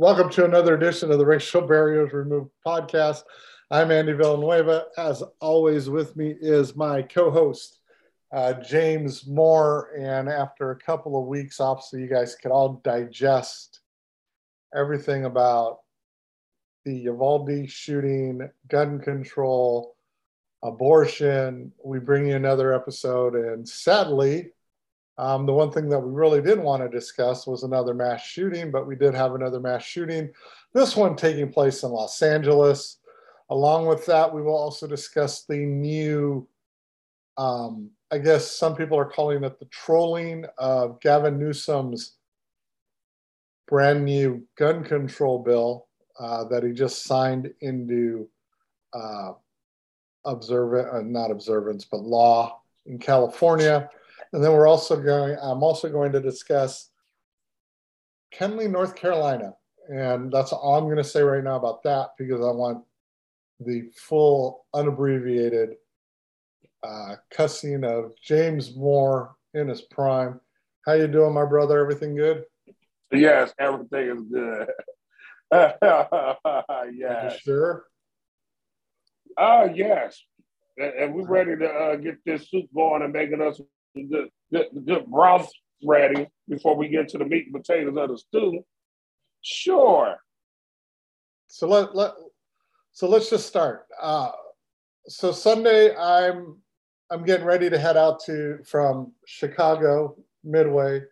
Welcome to another edition of the Racial Barriers Removed podcast. I'm Andy Villanueva. As always, with me is my co host, uh, James Moore. And after a couple of weeks off, so you guys could all digest everything about the Uvalde shooting, gun control, abortion, we bring you another episode. And sadly, um, the one thing that we really didn't want to discuss was another mass shooting, but we did have another mass shooting. This one taking place in Los Angeles. Along with that, we will also discuss the new, um, I guess some people are calling it the trolling of Gavin Newsom's brand new gun control bill uh, that he just signed into uh, observant, uh, not observance, but law in California. And then we're also going, I'm also going to discuss Kenly, North Carolina. And that's all I'm going to say right now about that because I want the full unabbreviated uh, cussing of James Moore in his prime. How you doing, my brother? Everything good? Yes, everything is good. yes. sure? Uh, yes. And we're ready to uh, get this soup going and making us good, good, good broth ready before we get to the meat and potatoes of the stew? Sure. So let, let so let's just start. Uh, so Sunday, I'm I'm getting ready to head out to from Chicago Midway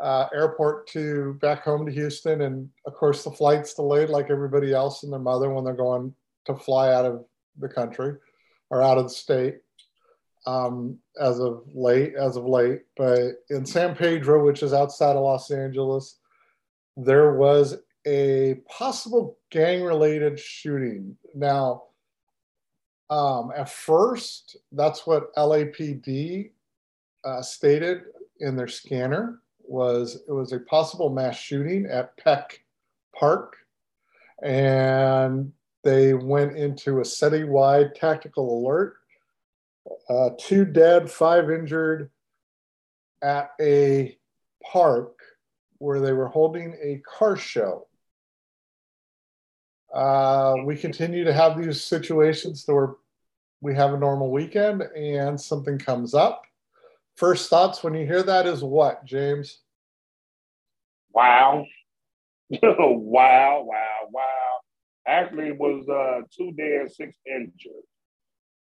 uh, Airport to back home to Houston, and of course the flight's delayed like everybody else and their mother when they're going to fly out of the country or out of the state um, as of late, as of late. But in San Pedro, which is outside of Los Angeles, there was a possible gang-related shooting. Now, um, at first, that's what LAPD uh, stated in their scanner was it was a possible mass shooting at Peck Park, and they went into a citywide tactical alert uh, two dead, five injured at a park where they were holding a car show. Uh, we continue to have these situations where we have a normal weekend and something comes up. First thoughts when you hear that is what, James? Wow. wow, wow, wow. Actually, it was uh, two dead, six injured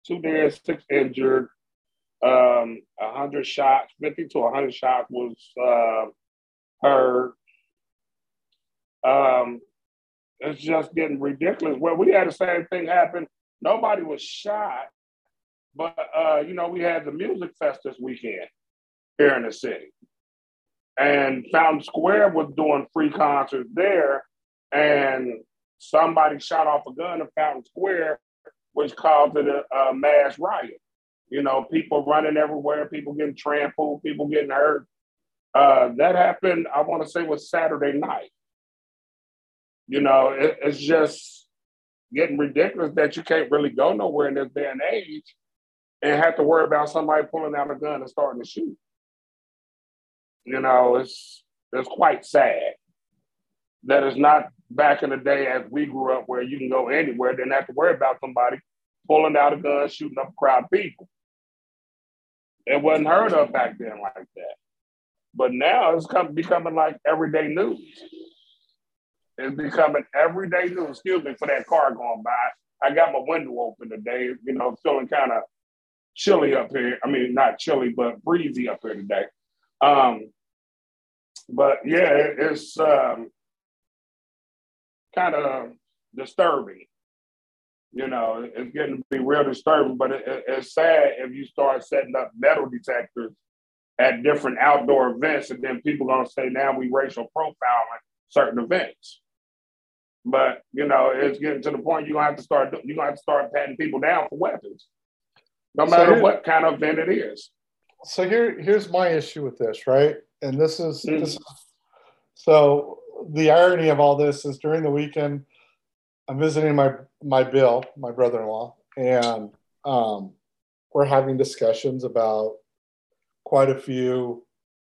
two dead, six injured, um, 100 shots, 50 to 100 shots was uh, heard. Um, it's just getting ridiculous. Well, we had the same thing happen. Nobody was shot, but uh, you know, we had the music fest this weekend here in the city. And Fountain Square was doing free concerts there, and somebody shot off a gun in Fountain Square which caused a, a mass riot. You know, people running everywhere, people getting trampled, people getting hurt. Uh, that happened, I want to say, was Saturday night. You know, it, it's just getting ridiculous that you can't really go nowhere in this day and age and have to worry about somebody pulling out a gun and starting to shoot. You know, it's it's quite sad that is not back in the day as we grew up where you can go anywhere, didn't have to worry about somebody pulling out a gun, shooting up a crowd of people. It wasn't heard of back then like that. But now it's come, becoming like everyday news. It's becoming everyday news. Excuse me for that car going by. I got my window open today, you know, feeling kind of chilly up here. I mean, not chilly, but breezy up here today. Um, but yeah, it's um, kind of disturbing. You know, it's getting to be real disturbing, but it, it, it's sad if you start setting up metal detectors at different outdoor events, and then people gonna say now we racial profiling certain events. But you know, it's getting to the point you're gonna have to start you're gonna have to start patting people down for weapons, no matter so what kind of event it is. So here, here's my issue with this, right? And this is mm-hmm. this is so the irony of all this is during the weekend, I'm visiting my my Bill, my brother-in-law, and um, we're having discussions about quite a few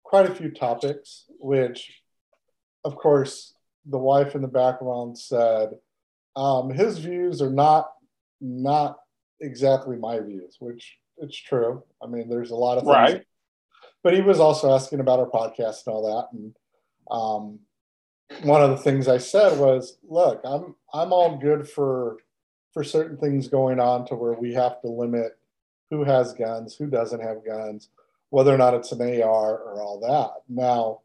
quite a few topics, which, of course, the wife in the background said um, his views are not not exactly my views, which it's true. I mean, there's a lot of things. Right. But he was also asking about our podcast and all that. And um, one of the things I said was, look, I'm I'm all good for for certain things going on to where we have to limit who has guns, who doesn't have guns, whether or not it's an AR or all that. Now,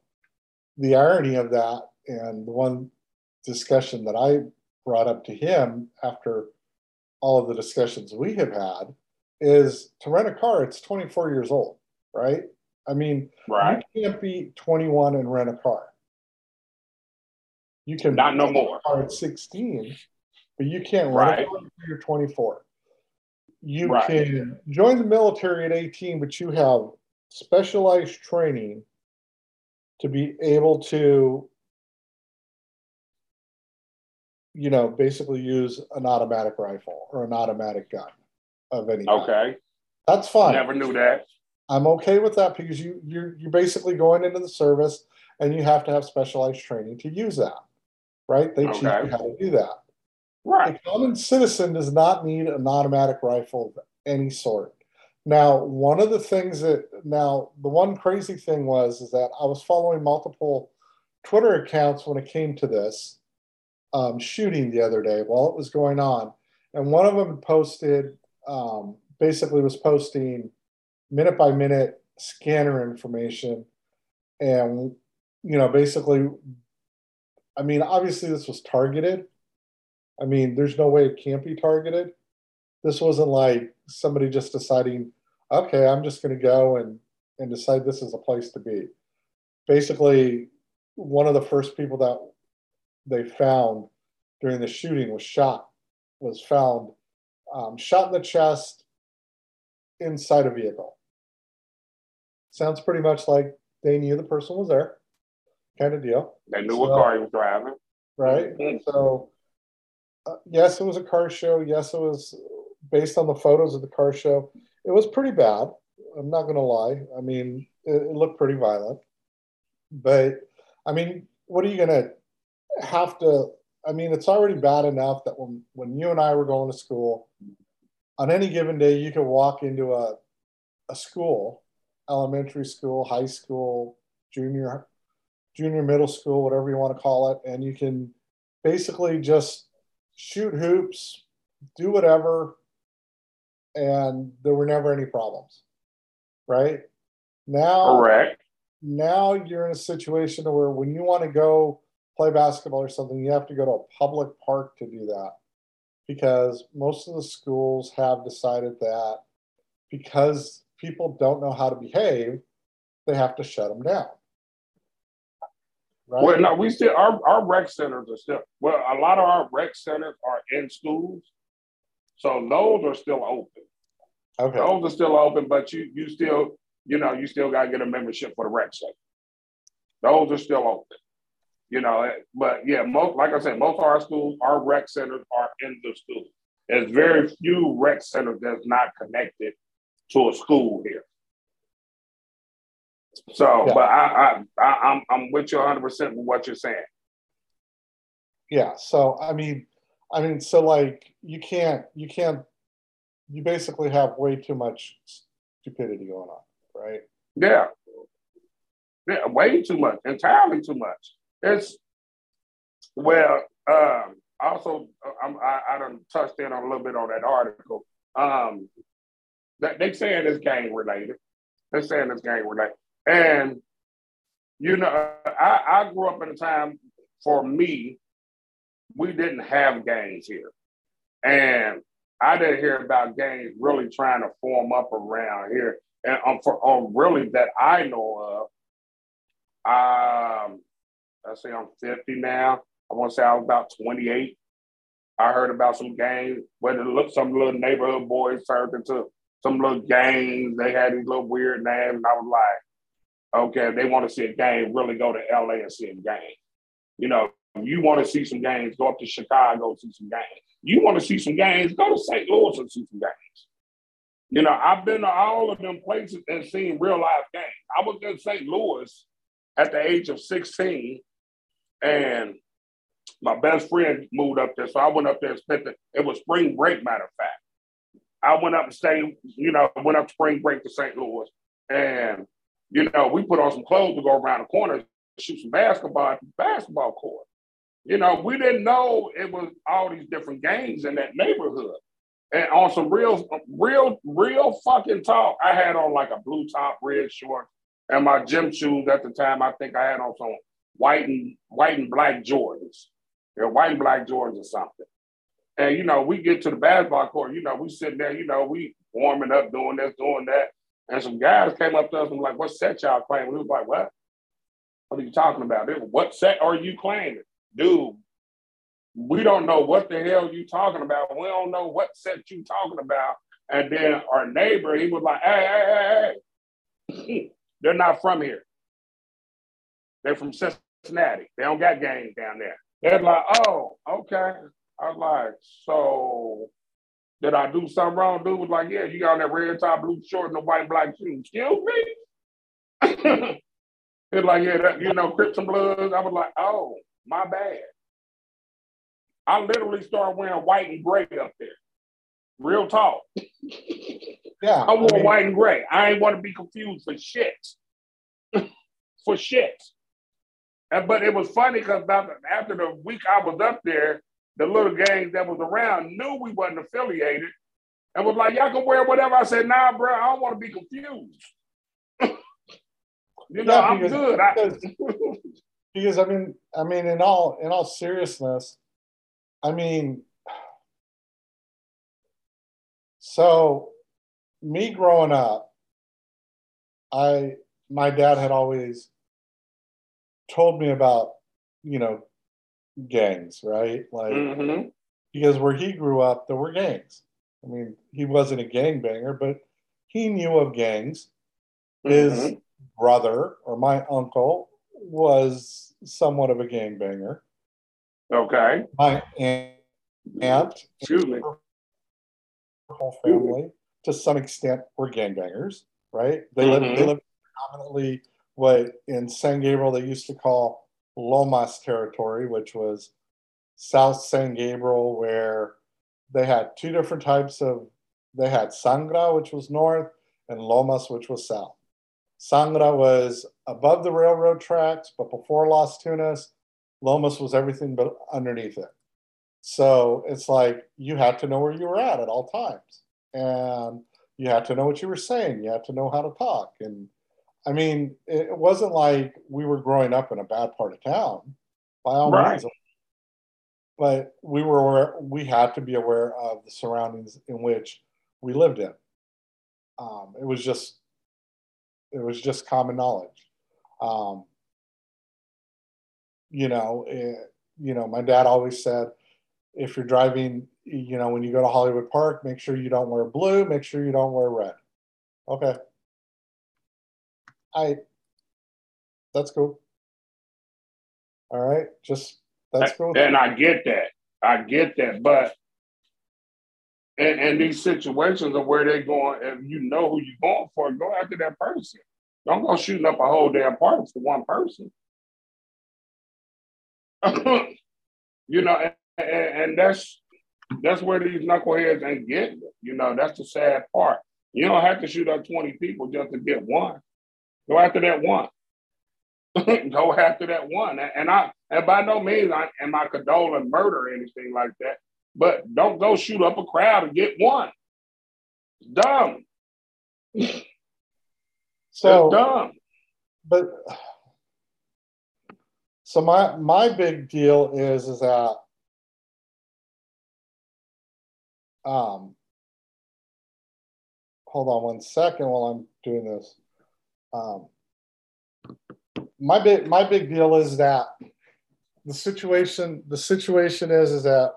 the irony of that, and the one discussion that I brought up to him after all of the discussions we have had, is to rent a car, it's 24 years old, right? I mean, right. you can't be 21 and rent a car. You can not no more. at 16, but you can't rent Right. until you're 24. You Right. can join the military at 18, but you have specialized training to be able to, you know, basically use an automatic rifle or an automatic gun of any kind. Okay. That's fine. Never knew that. I'm okay with that because you you're you're basically going into the service and you have to have specialized training to use that, right? They teach you how to do that. Right. A common citizen does not need an automatic rifle of any sort. Now, one of the things that now the one crazy thing was is that I was following multiple Twitter accounts when it came to this um, shooting the other day while it was going on, and one of them posted um, basically was posting minute by minute scanner information, and you know basically, I mean obviously this was targeted. I mean, there's no way it can't be targeted. This wasn't like somebody just deciding, okay, I'm just going to go and and decide this is a place to be. Basically, one of the first people that they found during the shooting was shot, was found um, shot in the chest inside a vehicle. Sounds pretty much like they knew the person was there, kind of deal They knew what car he was driving. right? Mhm. So, uh, yes, it was a car show. Yes, it was based on the photos of the car show. It was pretty bad. I'm not going to lie. I mean, it, it looked pretty violent. But, I mean, what are you going to have to? I mean, it's already bad enough that when, when you and I were going to school, on any given day, you could walk into a, a school, elementary school, high school, junior junior middle school, whatever you want to call it, and you can basically just shoot hoops, do whatever, and there were never any problems. Right? Now Correct. now you're in a situation where when you want to go play basketball or something, you have to go to a public park to do that. Because most of the schools have decided that because people don't know how to behave, they have to shut them down. Right? Well, no, we still our, our rec centers are still well. A lot of our rec centers are in schools, so those are still open. okay. Those are still open, but you you still you know you still got to get a membership for the rec center. Those are still open. You know, eh, but yeah, most like I said, most of our schools, our rec centers are in the school. There's very few rec centers that's not connected to a school here. So, Yeah. but I, I, I, I'm, I'm with you 100 percent with what you're saying. yeah so i mean i mean so like you can't you can't you basically have way too much stupidity going on right Yeah. Yeah, way too much, entirely too much. It's well, um, also I'm, I I done touched in on a little bit on that article. Um, that they saying it's gang related. They're saying it's gang related, and you know, I I grew up in a time for me, we didn't have gangs here, and I didn't hear about gangs really trying to form up around here and um, for um, really that I know of, um, let's say I'm 50 now. I want to say I was about 28. I heard about some gangs where it looked some little neighborhood boys turned into some little gangs. They had these little weird names, and I was like, okay, they want to see a gang, really go to LA and see a gang. You know, you want to see some gangs, go up to Chicago, see some gangs. You want to see some gangs, go to St. Louis and see some gangs. You know, I've been to all of them places and seen real life gangs. I was in St. Louis at the age of 16, and my best friend moved up there, so I went up there and spent it. It was spring break, matter of fact. I went up and stayed, you know, went up spring break to St. Louis, and you know, we put on some clothes to go around the corner, shoot some basketball at the basketball court. You know, we didn't know it was all these different gangs in that neighborhood. And on some real, real, real fucking talk, I had on like a blue top, red short, and my gym shoes at the time. I think I had on some white and white and black Jordans. They're white and black Jordans or something. And you know, we get to the basketball court, you know, we sitting there, you know, we warming up, doing this, doing that. And some guys came up to us and like, what set y'all claiming? We was like, what? What are you talking about? what set are you claiming? Dude, we don't know what the hell you talking about. We don't know what set you talking about. And then our neighbor, he was like, hey, hey, hey, hey. They're not from here. They're from Cincinnati. They don't got gangs down there. They're like, oh, okay. I was like, so did I do something wrong? Dude was like, yeah, you got on that red top, blue short, and the white and black shoes. Excuse me? it's like, yeah, that, you know, Crips and Bloods. I was like, oh, my bad. I literally started wearing white and gray up there. Real talk. Yeah. I wore I mean, white and gray. I ain't want to be confused for shit. for shit. And, but it was funny because after the week I was up there, the little gangs that was around knew we wasn't affiliated and was like, y'all can wear whatever. I said, nah, bro, I don't want to be confused. you know, yeah, because, I'm good. Because, I, because I mean, I mean, in all in all seriousness, I mean, so me growing up, I my dad had always told me about, you know, gangs, right? Like mm-hmm. because where he grew up, there were gangs. I mean, he wasn't a gang banger, but he knew of gangs. His mm-hmm. brother or my uncle was somewhat of a gang banger. Okay. My aunt, excuse me, whole family to some extent were gangbangers, right? They mm-hmm. lived they lived predominantly what in San Gabriel they used to call Lomas territory, which was South San Gabriel, where they had two different types of they had Sangra, which was north, and Lomas, which was south. Sangra was above the railroad tracks, but before Las Tunas, Lomas was everything but underneath it. So it's like you had to know where you were at at all times. And you had to know what you were saying. You had to know how to talk. And I mean, it wasn't like we were growing up in a bad part of town by all right. means. But we were aware, we had to be aware of the surroundings in which we lived in. Um, it was just it was just common knowledge. Um, you know, it, you know, my dad always said, if you're driving, you know, when you go to Hollywood Park, make sure you don't wear blue, make sure you don't wear red. Okay. I, that's cool. All right. Just, that's cool. And I get that. I get that. But, and, and these situations of where they're going, if you know who you're going for, go after that person. Don't go shooting up a whole damn party for one person. you know, and, and, that's that's where these knuckleheads ain't getting it. You know, that's the sad part. You don't have to shoot up 20 people just to get one. Go after that one. Go after that one. And I and by no means I, am I condoning murder or anything like that. But don't go shoot up a crowd and get one. It's dumb. so it's dumb. But so my my big deal is is that um hold on one second while I'm doing this. Um, my big my big deal is that the situation the situation is is that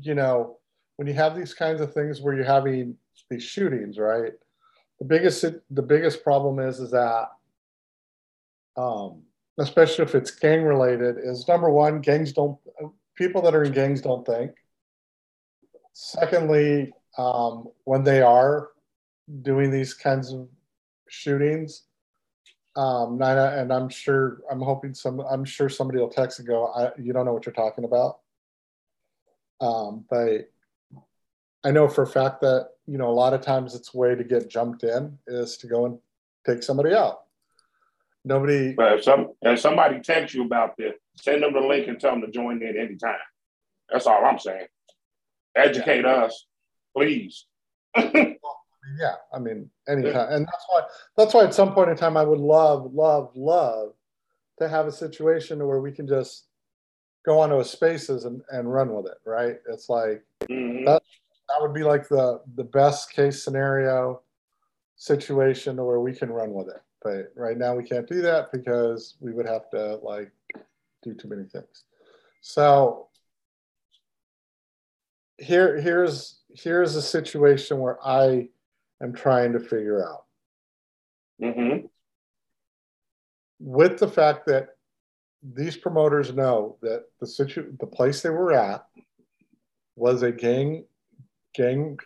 you know when you have these kinds of things where you're having these shootings right the biggest the biggest problem is is that um, especially if it's gang related, is number one, gangs don't, people that are in gangs don't think. Secondly, um, when they are doing these kinds of shootings, Um, Nina, and I'm sure I'm hoping some. I'm sure somebody will text and go, I, "You don't know what you're talking about." Um, but I know for a fact that you know a lot of times it's a way to get jumped in is to go and take somebody out. Nobody. But if some if somebody texts you about this, send them the link and tell them to join in anytime. That's all I'm saying. Educate yeah. us, please. yeah, I mean, anytime, and that's why that's why at some point in time I would love, love, love to have a situation where we can just go onto a spaces and, and run with it, right? It's like mm-hmm. that that would be like the the best case scenario situation where we can run with it. But right now we can't do that because we would have to like do too many things. So here here's here's a situation where I am trying to figure out. Mm-hmm. With the fact that these promoters know that the situ- the place they were at was a gang gang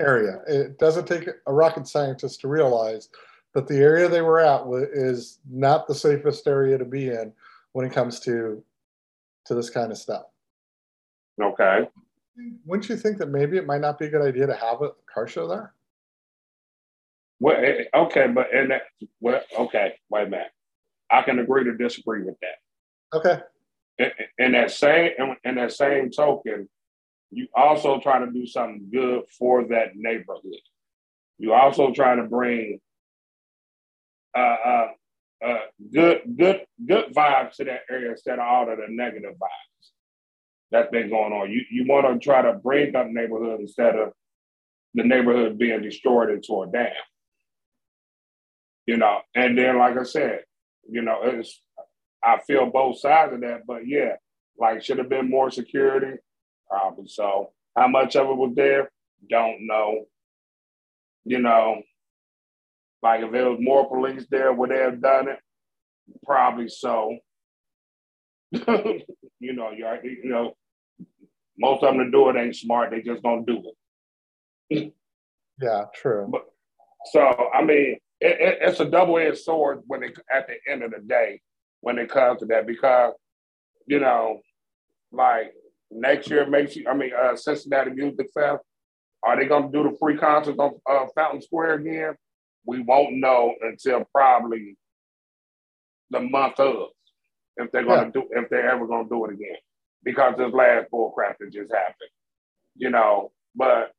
area. It doesn't take a rocket scientist to realize that the area they were at is not the safest area to be in when it comes to to this kind of stuff. Okay. Wouldn't you think that maybe it might not be a good idea to have a car show there? Well, eh, okay, but and that, well, okay, wait a minute. I can agree to disagree with that. Okay. In, in that same in that same token, you also try to do something good for that neighborhood. You also try to bring uh, uh, uh, good, good, good vibes to that area instead of all of the negative vibes that's been going on. You you want to try to bring up neighborhood instead of the neighborhood being destroyed into a dam. You know, and then like I said, you know, it's I feel both sides of that, but yeah, like should have been more security, probably so. How much of it was there? Don't know. You know, like if there was more police there, would they have done it? Probably so. you know, you you know, most of them to do it ain't smart. They just don't do it. yeah, true. But so I mean, it, it, it's a double-edged sword when it at the end of the day when it comes to that because you know, like next year makes you. I mean, uh, Cincinnati Music Fest. Are they going to do the free concerts on uh, Fountain Square again? we won't know until probably the month of if they're gonna yeah. do if they're ever gonna do it again. Because this last bullcrap that just happened. You know, but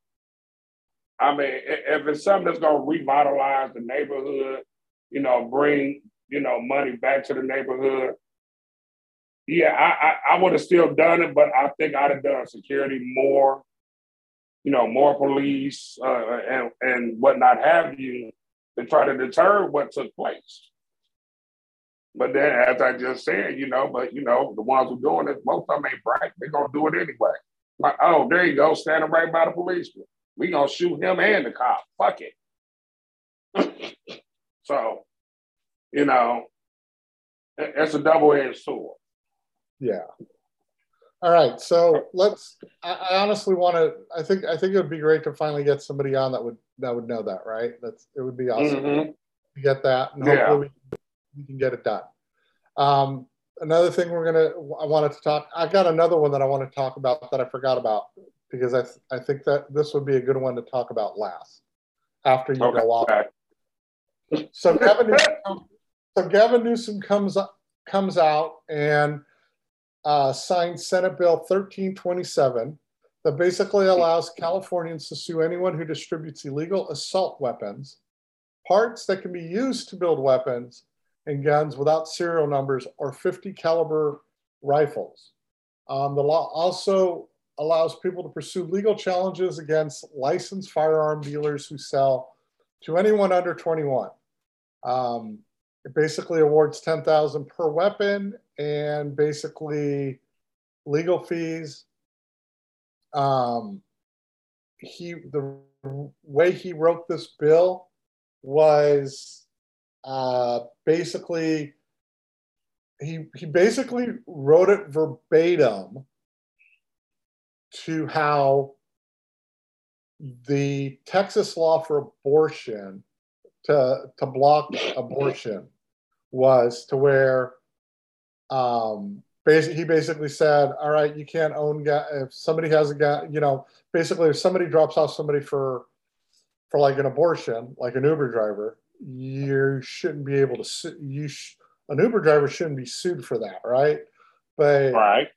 I mean, if it's something that's gonna revitalize the neighborhood, you know, bring, you know, money back to the neighborhood. Yeah, I, I, I would have still done it, but I think I'd have done security more, you know, more police uh, and and whatnot have you, to try to deter what took place. But then, as I just said, you know, but you know, the ones who doing it, most of them ain't bright. They're gonna do it anyway. Like, oh, there you go, standing right by the policeman. We gonna shoot him and the cop. Fuck it. so, you know, it's a double-edged sword. Yeah. All right, so let's. I, I honestly want to. I think. I think it would be great to finally get somebody on that would that would know that, right? That's it would be awesome mm-hmm. to get that, and yeah. hopefully we, we, can get it done. Um, another thing we're gonna. I wanted to talk. I got another one that I want to talk about that I forgot about because I th- I think that this would be a good one to talk about last after you okay. go off. So Gavin, Newsom, so Gavin Newsom comes up, comes out and uh, signed Senate Bill 1327 that basically allows Californians to sue anyone who distributes illegal assault weapons, parts that can be used to build weapons, and guns without serial numbers or 50 caliber rifles. Um, the law also allows people to pursue legal challenges against licensed firearm dealers who sell to anyone under 21. Um, it basically awards 10,000 per weapon and basically legal fees. Um, he the way he wrote this bill was uh, basically he he basically wrote it verbatim to how the Texas law for abortion to to block abortion was to where um, basically he basically said, "All right, you can't own gas if somebody has a gas, you know, basically if somebody drops off somebody for for like an abortion, like an Uber driver, you shouldn't be able to sue. You sh- an Uber driver shouldn't be sued for that, right? But Right.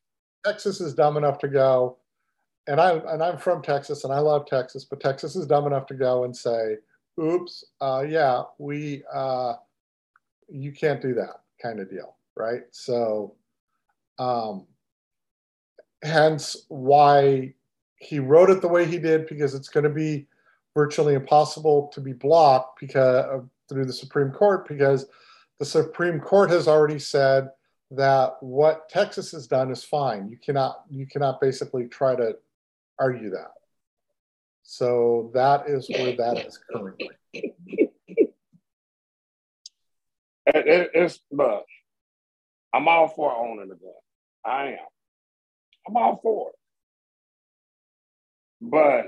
Texas is dumb enough to go, and I and I'm from Texas and I love Texas, but Texas is dumb enough to go and say, "Oops, uh, yeah, we uh, you can't do that," kind of deal, right? So, um, hence why he wrote it the way he did because it's going to be virtually impossible to be blocked because through the Supreme Court because the Supreme Court has already said that what Texas has done is fine. You cannot you cannot basically try to argue that. So that is where that is currently. It, it, it's look, I'm all for owning a gun. I am. I'm all for it. But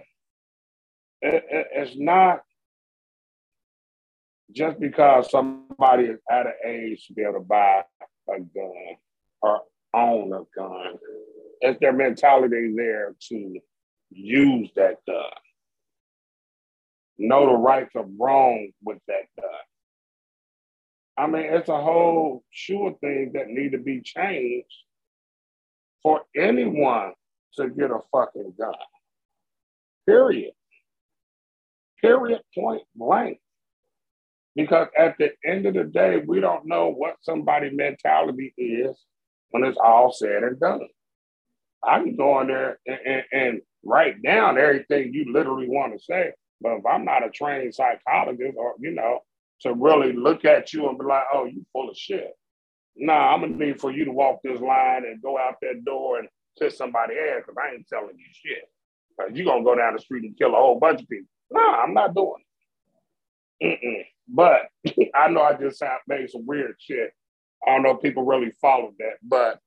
it, it, it's not just because somebody is at an age to be able to buy a gun or own a gun. It's their mentality there to use that gun. Know the rights from wrong with that gun. I mean, it's a whole sure thing that need to be changed for anyone to get a fucking gun. Period. Period. Point blank. Because at the end of the day, we don't know what somebody's mentality is when it's all said and done. I can go in there and, and, and write down everything you literally want to say, but if I'm not a trained psychologist or, you know, to really look at you and be like, oh, you full of shit. Nah, I'm gonna need for you to walk this line and go out that door and kiss somebody ass because I ain't telling you shit. Because you're gonna go down the street and kill a whole bunch of people. Nah, I'm not doing it. Mm-mm. But I know I just made some weird shit. I don't know if people really followed that. But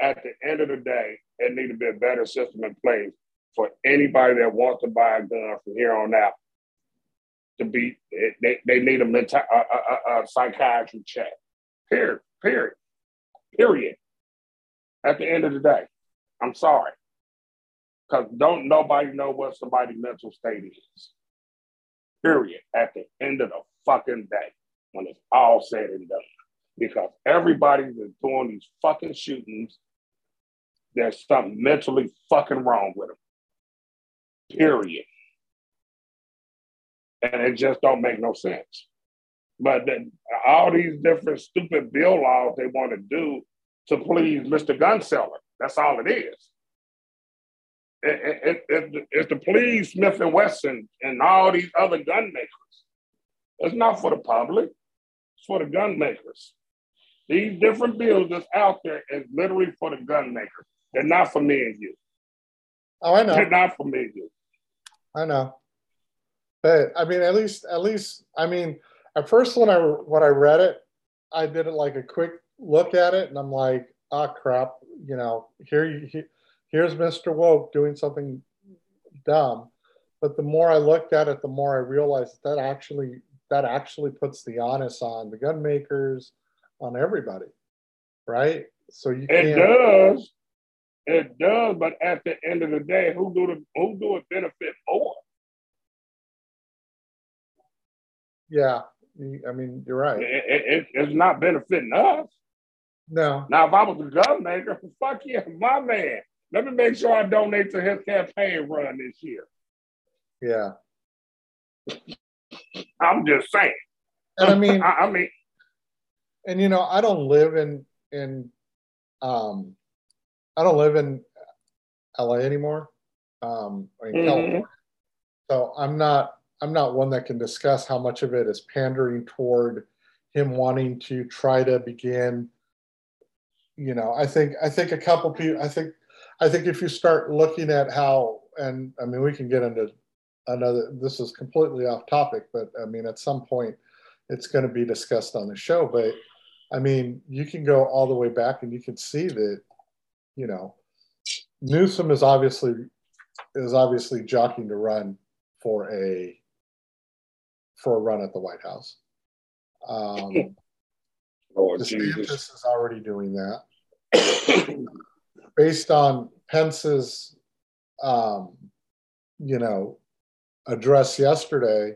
at the end of the day, it need to be a better system in place for anybody that wants to buy a gun from here on out to be, they, they need a, mental, a, a, a psychiatry check. Period. Period. Period. At the end of the day, I'm sorry. Because don't nobody know what somebody's mental state is. Period. At the end of the fucking day, when it's all said and done. Because everybody that's doing these fucking shootings, there's something mentally fucking wrong with them. Period. And it just don't make no sense. But then all these different stupid bill laws they want to do to please Mr. Gun Seller. That's all it is. It, it, it, it's to please Smith and Wesson and all these other gun makers. It's not for the public. It's for the gun makers. These different bills that's out there is literally for the gun makers. They're not familiar. me. Oh, I know. They're not familiar. me. I know. But I mean, at least, at least, I mean, at first when I when I read it, I did it like a quick look at it, and I'm like, ah, crap. You know, here you here's Mr. Woke doing something dumb. But the more I looked at it, the more I realized that actually that actually puts the onus on the gun makers, on everybody, right? So you it does, it does. But at the end of the day, who do the who do it benefit more? Yeah, I mean you're right. It, it, it's not benefiting us. No. Now, if I was a gun maker, fuck yeah, my man. Let me make sure I donate to his campaign run this year. Yeah. I'm just saying. And I mean, I, I, mean, and you know, I don't live in in um, I don't live in LA anymore. Um, in mm-hmm. California, so I'm not I'm not one that can discuss how much of it is pandering toward him wanting to try to begin. You know, I think I think a couple people. I think I think if you start looking at how, and I mean, we can get into another, this is completely off topic, but I mean, at some point it's going to be discussed on the show. But I mean, you can go all the way back and you can see that, you know, Newsom is obviously is obviously jockeying to run for a for a run at the White House. Um, Lord DeSantis Jesus. is already doing that. Based on Pence's, um, you know, address yesterday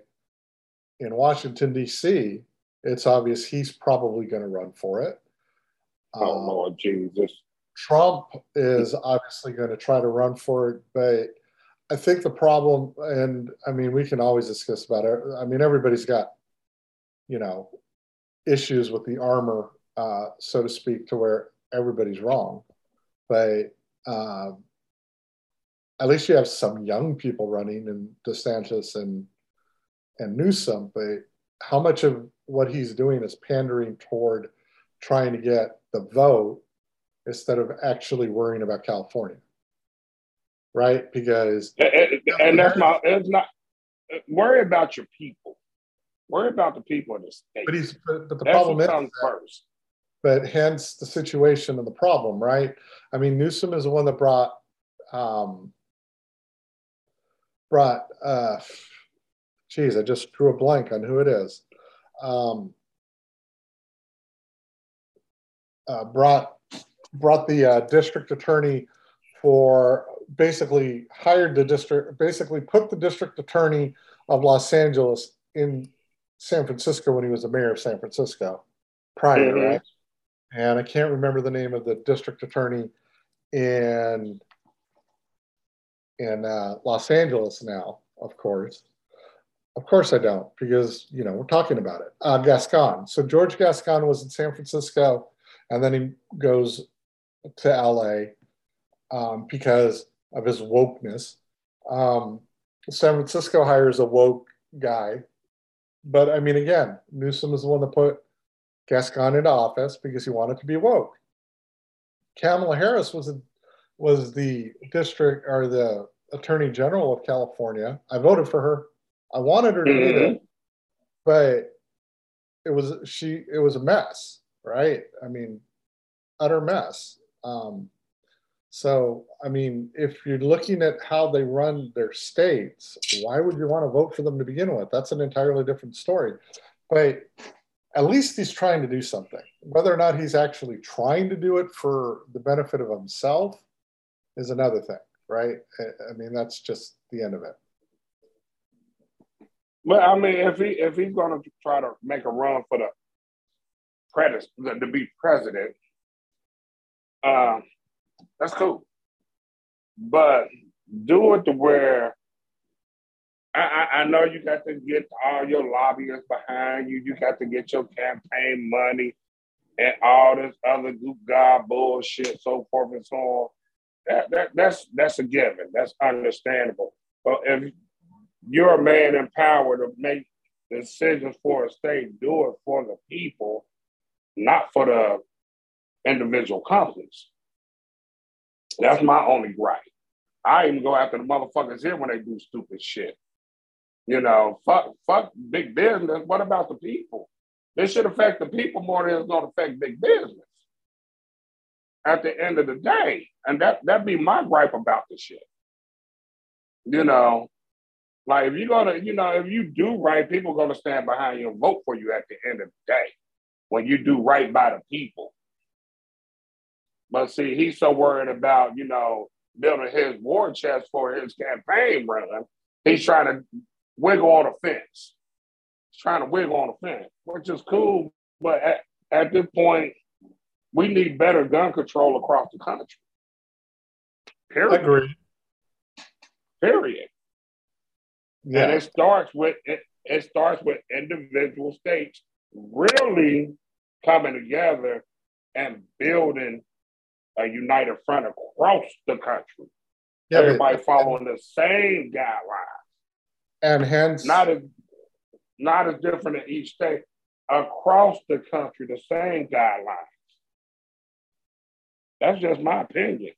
in Washington D.C., it's obvious he's probably going to run for it. oh Um, Lord Jesus. Trump is obviously going to try to run for it, but I think the problem, and I mean, we can always discuss about it. I mean, everybody's got, you know, issues with the armor, uh, so to speak, to where everybody's wrong. But um, at least you have some young people running, and DeSantis and and Newsom. But how much of what he's doing is pandering toward trying to get the vote instead of actually worrying about California, right? Because And, and- that's my. It's not. Worry about your people. Worry about the people in the state. but he's but, but the That's problem is, first. but hence the situation and the problem, right? I mean, Newsom is the one that brought um, brought. Uh, geez, I just drew a blank on who it is. Um, uh, brought brought the uh, district attorney for basically hired the district basically put the district attorney of Los Angeles in San Francisco when he was the mayor of San Francisco prior, Mhm. right? And I can't remember the name of the district attorney in in uh, Los Angeles now, of course. Of course I don't, because you know we're talking about it. Uh, Gascon. So George Gascon was in San Francisco, and then he goes to LA um, because of his wokeness. Um, San Francisco hires a woke guy, but I mean, again, Newsom is the one that put Gascon into office because he wanted to be woke. Kamala Harris was a, was the district or the attorney general of California. I voted for her. I wanted her to get it, but it was she. It was a mess, right? I mean, utter mess. Um, so, I mean, if you're looking at how they run their states, why would you want to vote for them to begin with? That's an entirely different story. But at least he's trying to do something. Whether or not he's actually trying to do it for the benefit of himself is another thing, right? I- mean, that's just the end of it. Well, I mean, if he if he's gonna try to make a run for the pres to be president, um, that's cool. But do it to where I, I, I know you got to get all your lobbyists behind you. You got to get your campaign money and all this other goop god bullshit, so forth and so on. That, that that's that's a given. That's understandable. But if you're a man in power to make decisions for a state, do it for the people, not for the individual companies. That's my only gripe. I even go after the motherfuckers here when they do stupid shit. You know, fuck, fuck big business. What about the people? This should affect the people more than it's going to affect big business. At the end of the day, and that that be my gripe about the shit. You know, like if you're gonna, you know, if you do right, people are gonna stand behind you and vote for you at the end of the day when you do right by the people. But see, he's so worried about, you know, building his war chest for his campaign run. He's trying to wiggle on the fence. He's trying to wiggle on the fence, which is cool. But at, at this point, we need better gun control across the country. Period. Agree. Period. And it starts with it, it starts with individual states really coming together and building a united front across the country. Yeah, but- Everybody following the same guidelines. and hence, Not as not as different in each state. Across the country, the same guidelines. That's just my opinion.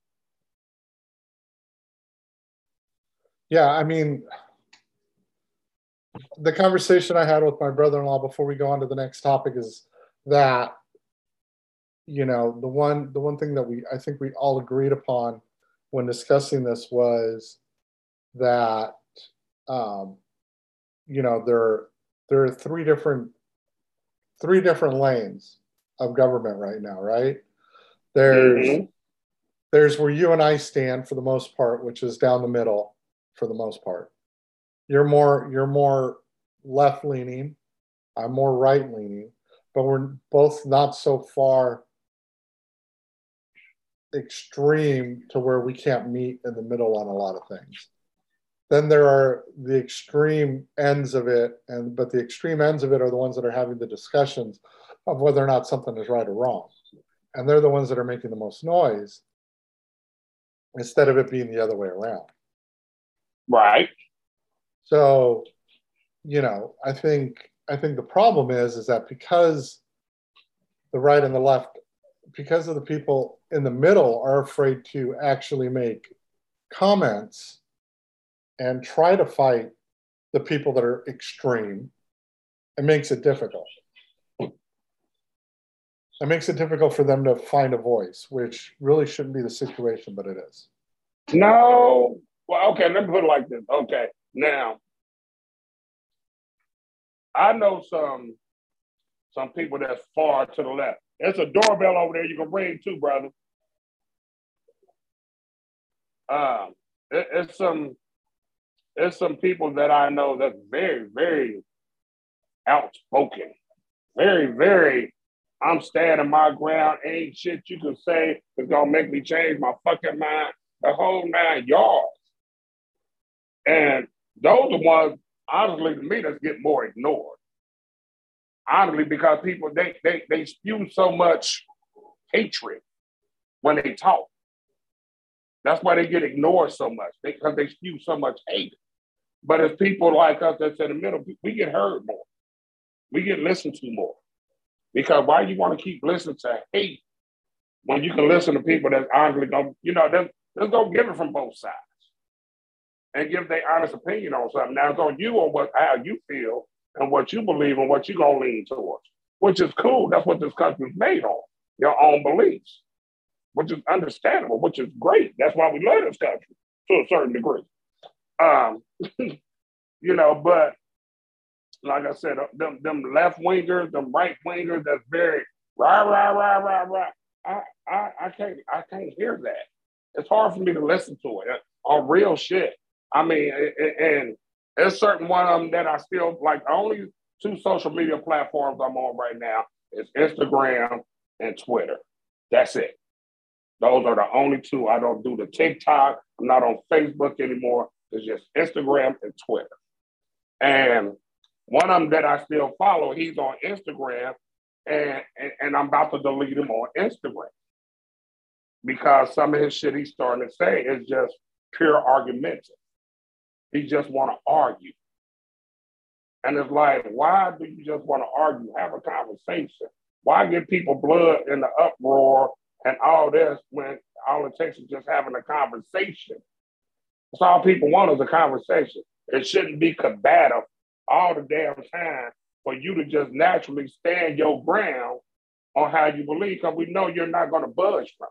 yeah, I mean, the conversation I had with my brother-in-law before we go on to the next topic is that, you know, the one the one thing that we I think we all agreed upon when discussing this was that, um, you know, there there are three different three different lanes of government right now, right? There's mm-hmm. there's where you and I stand for the most part, which is down the middle for the most part. You're more you're more left leaning. I'm more right leaning, but we're both not so far extreme to where we can't meet in the middle on a lot of things. Then there are the extreme ends of it, and but the extreme ends of it are the ones that are having the discussions of whether or not something is right or wrong. And they're the ones that are making the most noise instead of it being the other way around. Right. So, you know, I think I think the problem is is that because the right and the left because of the people in the middle are afraid to actually make comments and try to fight the people that are extreme, it makes it difficult. It makes it difficult for them to find a voice, which really shouldn't be the situation, but it is. No. Well, okay, let me put it like this. Okay. Now, I know some some people that's far to the left. There's a doorbell over there you can ring too, brother. Um, it, it's some it's some people that I know that's very, very outspoken, very, very. I'm standing my ground. Ain't shit you can say that's gonna make me change my fucking mind. The whole nine yards. And those are ones, honestly, to me, that's get more ignored honestly, because people they they they spew so much hatred when they talk. That's why they get ignored so much because they spew so much hate. But as people like us that's in the middle, we get heard more. We get listened to more. Because why you want to keep listening to hate when you can listen to people that's honestly going, you know, let's, let's go give it from both sides and give their honest opinion on something. Now it's on you on what how you feel and what you believe and what you're going to lean towards, which is cool. That's what this country's made on, your own beliefs, which is understandable, which is great. That's why we love this country to a certain degree. Um, you know, but like I said, uh, them, them left wingers, them right wingers, that's very rah, rah, rah, rah, rah. I, I, I can't, I can't hear that. It's hard for me to listen to it uh, on real shit. I mean, and there's certain one of them that I still like. Only two social media platforms I'm on right now is Instagram and Twitter. That's it. Those are the only two. I don't do the TikTok. I'm not on Facebook anymore. It's just Instagram and Twitter. And one of them that I still follow, he's on Instagram, and, and, and I'm about to delete him on Instagram because some of his shit he's starting to say is just pure argumentative. He just want to argue. And it's like, why do you just want to argue? Have a conversation. Why get people blood in the uproar and all this when all it takes is just having a conversation? That's all people want is a conversation. It shouldn't be combative all the damn time for you to just naturally stand your ground on how you believe, because we know you're not going to budge from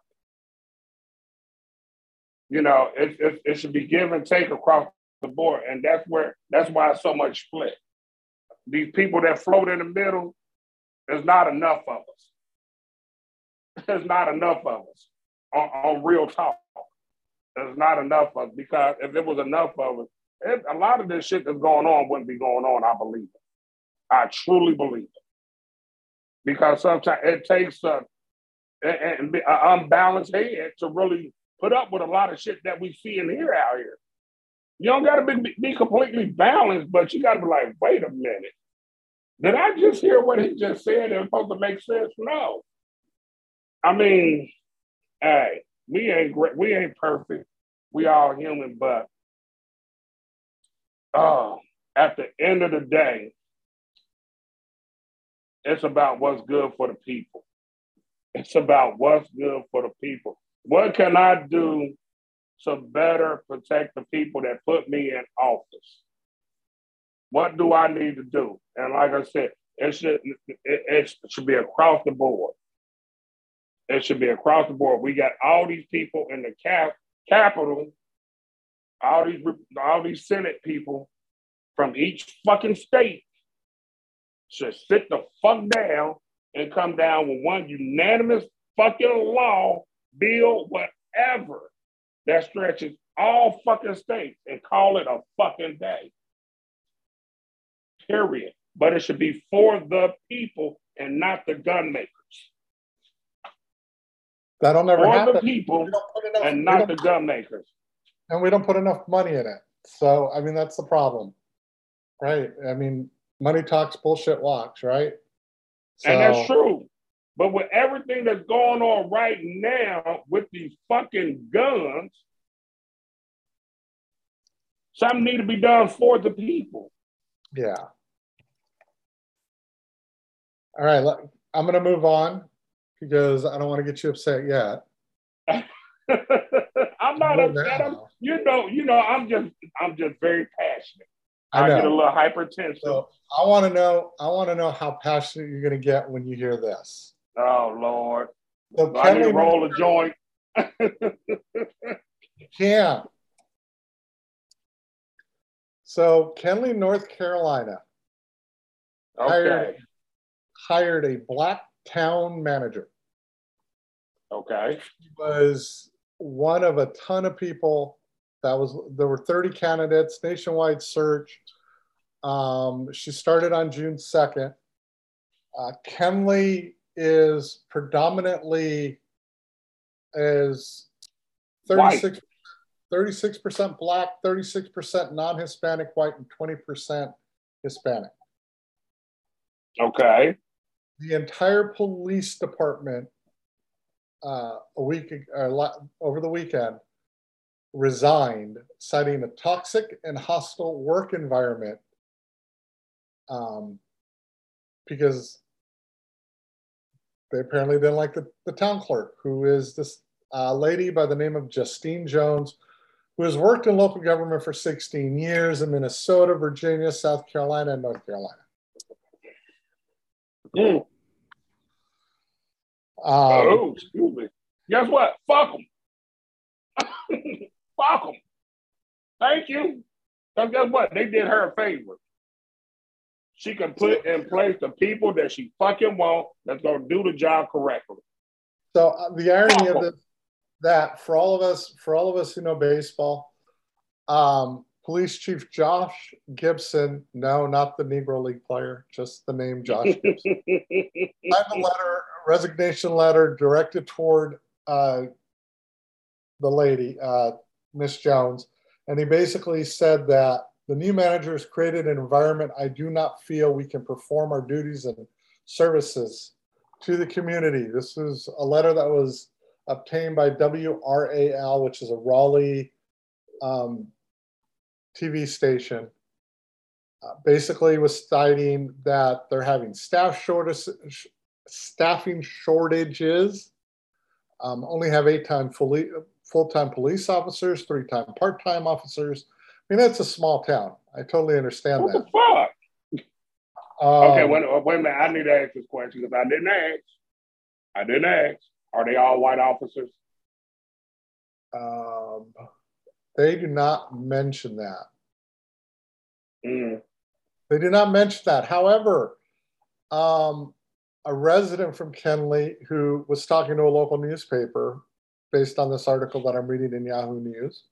it. You know, it, it, it should be give and take across the board. And that's where that's why it's so much split. These people that float in the middle, there's not enough of us. There's not enough of us on, on real talk. There's not enough of us because if there was enough of us, it, a lot of this shit that's going on wouldn't be going on. I believe it. I truly believe it. Because sometimes it takes a, an unbalanced head to really put up with a lot of shit that we see and hear out here. You don't got to be, be completely balanced, but you got to be like, wait a minute. Did I just hear what he just said? It's supposed to make sense? No. I mean, hey, we ain't great. We ain't perfect. We all human, but uh, at the end of the day, it's about what's good for the people. It's about what's good for the people. What can I do to better protect the people that put me in office? What do I need to do? And like I said, it should it, it should be across the board. It should be across the board. We got all these people in the cap capital, all these all these Senate people from each fucking state should sit the fuck down and come down with one unanimous fucking law, bill, whatever that stretches all fucking states and call it a fucking day. Period. But it should be for the people and not the gun makers. That'll never for happen. the people enough, and not the gun makers. And we don't put enough money in it. So, I mean, that's the problem. Right. I mean, money talks, bullshit walks, right? So, and that's true. But with everything that's going on right now with these fucking guns, something need to be done for the people. Yeah. All right, I'm going to move on because I don't want to get you upset yet. I'm not upset. I'm, you know, you know, I'm just, I'm just very passionate. I, I get a little hypertensive. So I want to know. I want to know how passionate you're going to get when you hear this. Oh Lord! So I need to roll a joint. yeah. So Kenly, North Carolina, okay. hired, hired a black town manager. Okay. He was one of a ton of people. That was there were 30 candidates, nationwide search. Um, she started on June 2nd. Uh, Kenly is predominantly is 36 36% black, 36% non-Hispanic white, and 20% Hispanic. Okay. The entire police department uh, a week uh, over the weekend resigned, citing a toxic and hostile work environment um, because they apparently didn't like the, the town clerk, who is this uh, lady by the name of Justine Jones, who has worked in local government for 16 years in Minnesota, Virginia, South Carolina, and North Carolina. Mm. Um, oh, excuse me. Guess what? Fuck them. Fuck them. Thank you. Because guess what? They did her a favor. She can put in place the people that she fucking want that's to do the job correctly. So uh, the irony of this, that for all of us, for all of us who know baseball, um, Police Chief Josh Gibson, no, not the Negro League player, just the name Josh Gibson, signed a letter, a resignation letter directed toward uh, the lady, uh, Miss Jones, and he basically said that the new manager has created an environment I do not feel we can perform our duties and services to the community. This is a letter that was obtained by WRAL, which is a Raleigh um, TV station. Uh, basically, was citing that they're having staff shortage, staffing shortages. Um, only have eight-time fully full-time police officers, three-time part-time officers. I mean, that's a small town. I totally understand what that. What the fuck? Um, okay, wait, wait a minute. I need to ask this question because I didn't ask. I didn't ask. Are they all white officers? Um, they do not mention that. Mm. They do not mention that. However, um, a resident from Kenly who was talking to a local newspaper based on this article that I'm reading in Yahoo News,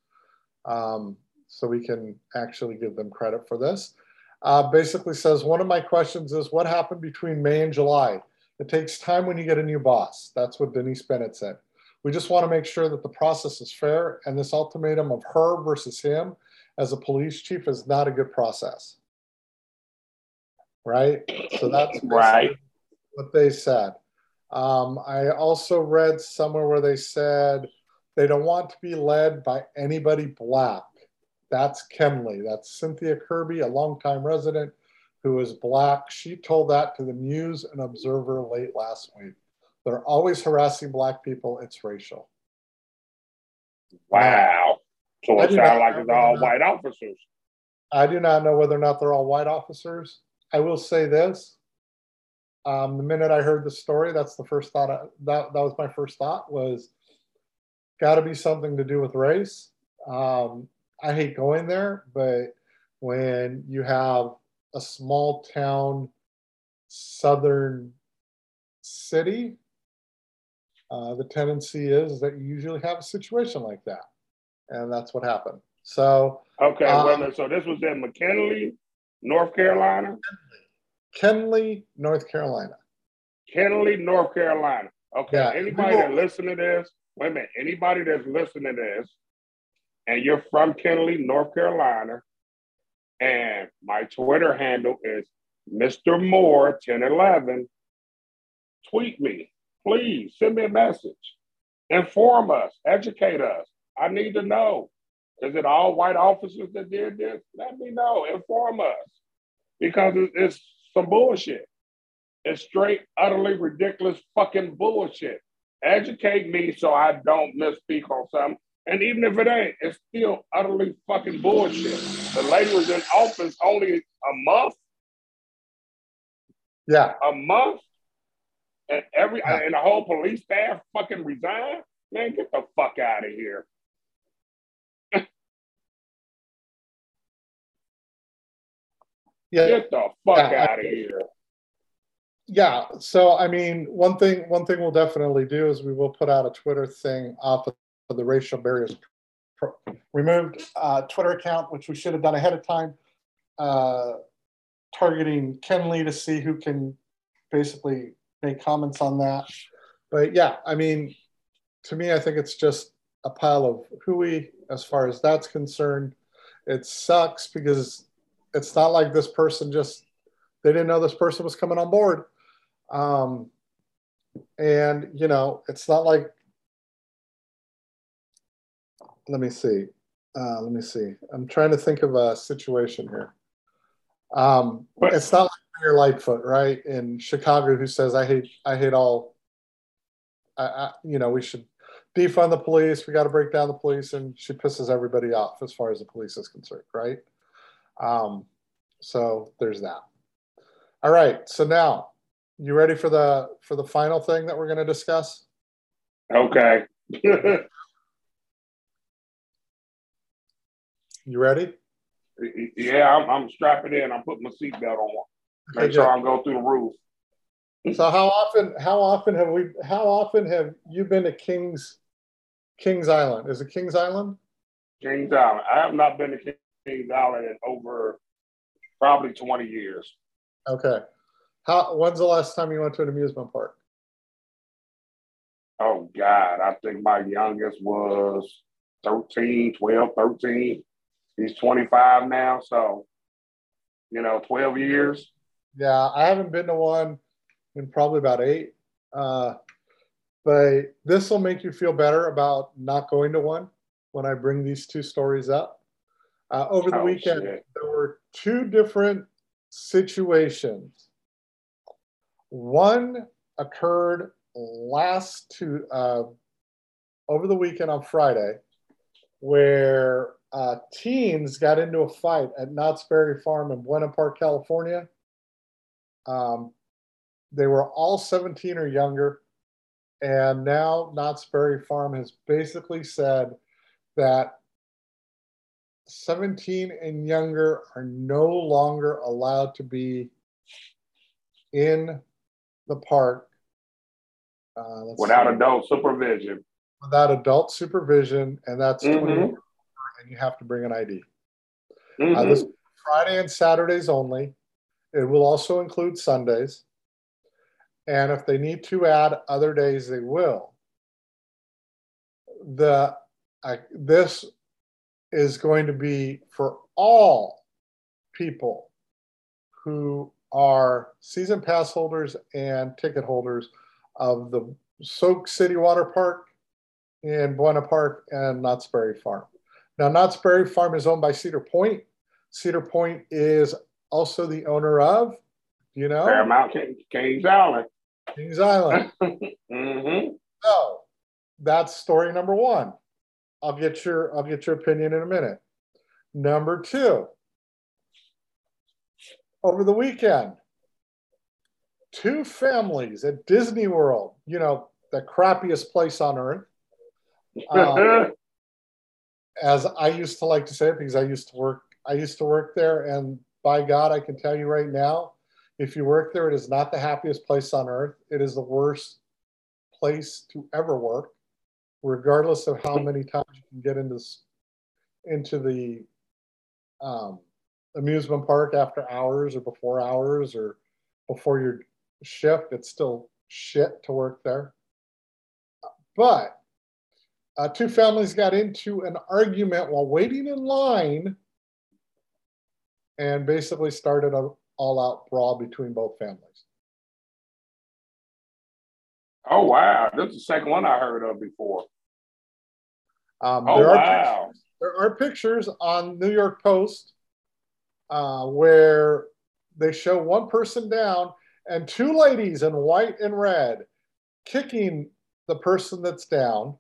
um, so we can actually give them credit for this, uh, basically says one of my questions is what happened between May and July? It takes time when you get a new boss. That's what Denise Bennett said. We just want to make sure that the process is fair, and this ultimatum of her versus him as a police chief is not a good process. Right? So that's right. what they said. Um, I also read somewhere where they said they don't want to be led by anybody black. That's Kenly. That's Cynthia Kirby, a longtime resident who is black. She told that to the News and Observer late last week. They're always harassing black people. It's racial. Wow. So it sounds like it's all white officers. I do not know whether or not they're all white officers. I will say this. Um, the minute I heard the story, that's the first thought. I, that that was my first thought was got to be something to do with race. Um, I hate going there, but when you have a small town, southern city, uh, the tendency is that you usually have a situation like that. And that's what happened. So, okay, um, so this was in McKinley, North Carolina? Kenly, North Carolina. Kenly, North Carolina. Okay, yeah. anybody that listen to this, wait a minute, anybody that's listening to this, and you're from Kenly, North Carolina, and my Twitter handle is Mr. Moore 1011, tweet me Please send me a message. Inform us, educate us. I need to know. Is it all white officers that did this? Let me know. Inform us. Because it's some bullshit. It's straight, utterly ridiculous fucking bullshit. Educate me so I don't misspeak on something. And even if it ain't, it's still utterly fucking bullshit. The lady was in office only a month. Yeah. A month and every yeah. and the whole police staff fucking resigned. Man, get the fuck out of here. yeah. Get the fuck yeah, out of here. Yeah. So I mean, one thing one thing we'll definitely do is we will put out a Twitter thing off of the racial barriers removed uh, Twitter account, which we should have done ahead of time, uh, targeting Kenly to see who can basically make comments on that. But yeah, I mean, to me, I think it's just a pile of hooey as far as that's concerned. It sucks because it's not like this person just they didn't know this person was coming on board. Um, and you know, it's not like let me see. Uh, let me see. I'm trying to think of a situation here. Um, it's not like Mayor Lightfoot, right, in Chicago, who says, "I hate, I hate all." I, I, you know, we should defund the police. We got to break down the police, and she pisses everybody off as far as the police is concerned, right? Um, so there's that. All right. So now, you ready for the for the final thing that we're going to discuss? Okay. you ready? Yeah, I'm, I'm strapping in. I'm putting my seatbelt on. Make sure I go through the roof. So how often how often have we how often have you been to Kings Kings Island? Is it Kings Island? Kings Island. I have not been to Kings Island in over probably 20 years. Okay. How when's the last time you went to an amusement park? Oh God, I think my youngest was 13, 12, 13. He's 25 now, so you know, 12 years. Yeah, I haven't been to one in probably about eight. Uh, but this will make you feel better about not going to one when I bring these two stories up. Uh, over the oh, weekend, shit. there were two different situations. One occurred last to uh, over the weekend on Friday, where uh, teens got into a fight at Knott's Berry Farm in Buena Park, California. Um, they were all 17 or younger. And now Knott's Berry Farm has basically said that 17 and younger are no longer allowed to be in the park uh, without see. adult supervision. Without adult supervision, and that's mm-hmm. 20 and you have to bring an ID. Mm-hmm. Uh, this Friday and Saturdays only. It will also include Sundays. And if they need to add other days, they will. The I, this is going to be for all people who are season pass holders and ticket holders of the Soak City Water Park in Buena Park and Knott's Berry Farm. Now, Knott's Berry Farm is owned by Cedar Point. Cedar Point is also the owner of, you know, Paramount Kings Island. Kings Island. mm-hmm. So that's story number one. I'll get your I'll get your opinion in a minute. Number two. Over the weekend, two families at Disney World, you know, the crappiest place on earth. Um, as I used to like to say it because I used to work I used to work there and by God I can tell you right now If you work there, it is not the happiest place on earth. It is the worst place to ever work, regardless of how many times you can get into into the um, amusement park after hours or before hours or before your shift. It's still shit to work there. But uh, two families got into an argument while waiting in line and basically started an all out brawl between both families. Oh, wow. This is the second one I heard of before. Um, oh, there wow. Are there are pictures on New York Post uh, where they show one person down and two ladies in white and red kicking the person that's down.